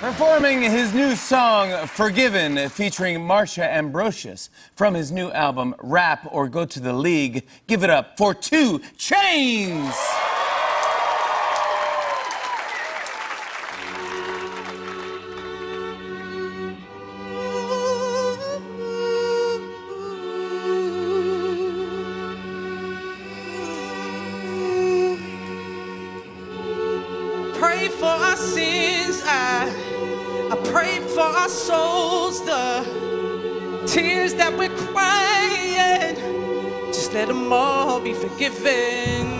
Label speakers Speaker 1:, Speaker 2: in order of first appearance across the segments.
Speaker 1: Performing his new song, Forgiven, featuring Marsha Ambrosius from his new album, Rap or Go to the League. Give it up for 2 Chainz!
Speaker 2: Pray for our sins. I, I pray for our souls. The tears that we're crying, just let them all be forgiven.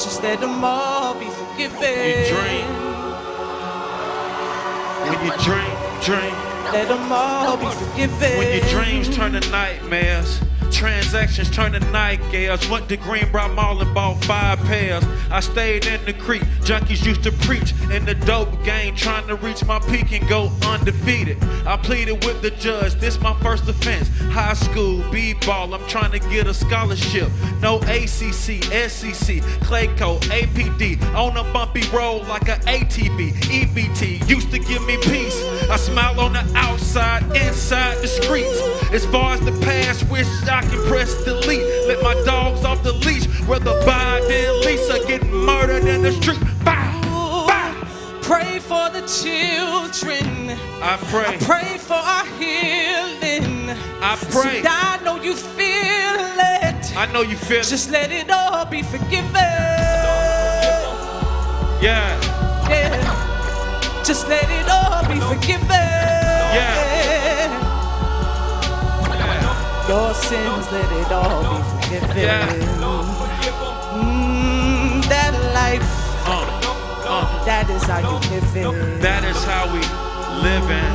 Speaker 2: Just let them all be forgiven.
Speaker 3: When You drink. When you drink, drink.
Speaker 2: Let them all be forgiven.
Speaker 3: When your dreams turn to nightmares. Transactions turn to nightmares. Went to Greenbriar Mall and bought five pairs. I stayed in the creek. Junkies used to preach in the dope game, trying to reach my peak and go undefeated. I pleaded with the judge. This my first offense. High school b-ball. I'm trying to get a scholarship. No ACC, SEC, Clayco, APD. On a bumpy road like a ATV, EBT. Used to give me peace. I smile on the outside, inside the streets. As far as the past, wish I can press delete. Let my dogs off the leash. Whether Biden Lisa get murdered in the street. Bow, bow.
Speaker 2: Pray for the children.
Speaker 3: I pray.
Speaker 2: I pray for our healing.
Speaker 3: I pray.
Speaker 2: See, I know you feel it.
Speaker 3: I know you feel it.
Speaker 2: Just let it all be forgiven.
Speaker 3: Yeah,
Speaker 2: Yeah. Just let it all be forgiven. Your sins, let it all be forgiven.
Speaker 3: Yeah.
Speaker 2: Mm, that life,
Speaker 3: uh, uh,
Speaker 2: that is how you live it.
Speaker 3: that is how we living.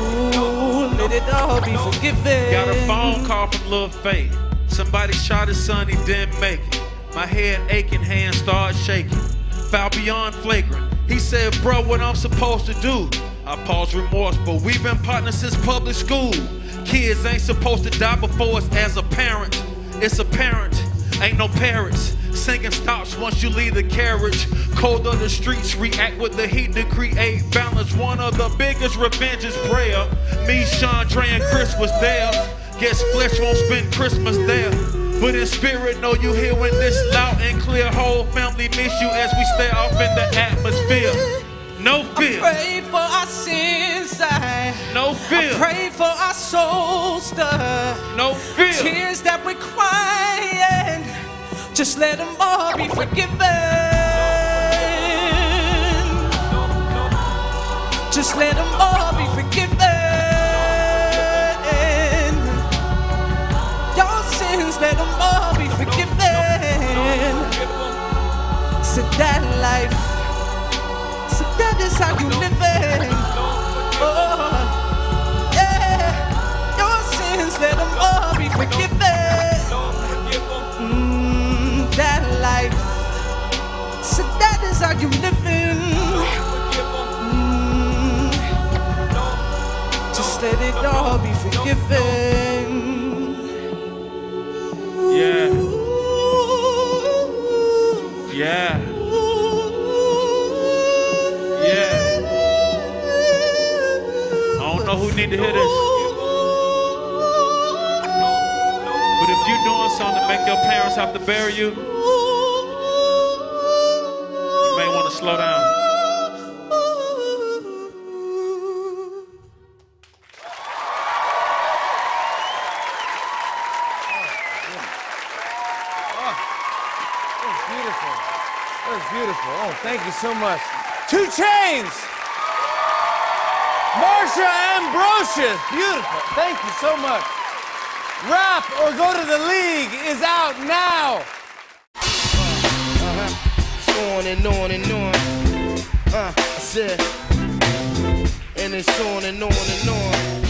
Speaker 2: Ooh, let it all be forgiven.
Speaker 3: Got a phone call from Lil Faith. Somebody shot his son, he didn't make it. My head aching, hands start shaking. Foul beyond flagrant. He said, bro, what I'm supposed to do? I paused remorse, but we've been partners since public school. Kids ain't supposed to die before us as a parent. It's apparent, ain't no parents. Singing stops once you leave the carriage. Cold of the streets, react with the heat to create balance. One of the biggest revenges prayer. Me, Chandra, and Chris was there. Guess flesh won't spend Christmas there. But in spirit, know you here when this loud and clear. Whole family miss you as we stay off in the atmosphere. No fear,
Speaker 2: Pray for our sins. I
Speaker 3: no fear,
Speaker 2: pray for our souls. The
Speaker 3: no fear.
Speaker 2: tears that we're crying, just let them all be forgiven. Just let them all be forgiven. Your sins, let them all be forgiven. So that life, is how you live it. Oh, yeah. Your sins, let them all be forgiven. Mm, that life, so that is how you live it. Mm, just let it all be forgiven.
Speaker 3: Yeah, yeah. Know who need to hear this, but if you're doing something to make your parents have to bury you, you may want to slow down.
Speaker 1: Oh, oh, that was beautiful. That was beautiful. Oh, thank you so much. 2 Chainz! Marsha Ambrosius! Beautiful. Thank you so much. Rap or Go to the League is out now.
Speaker 4: on and on and on. Uh, and it's on and on and on.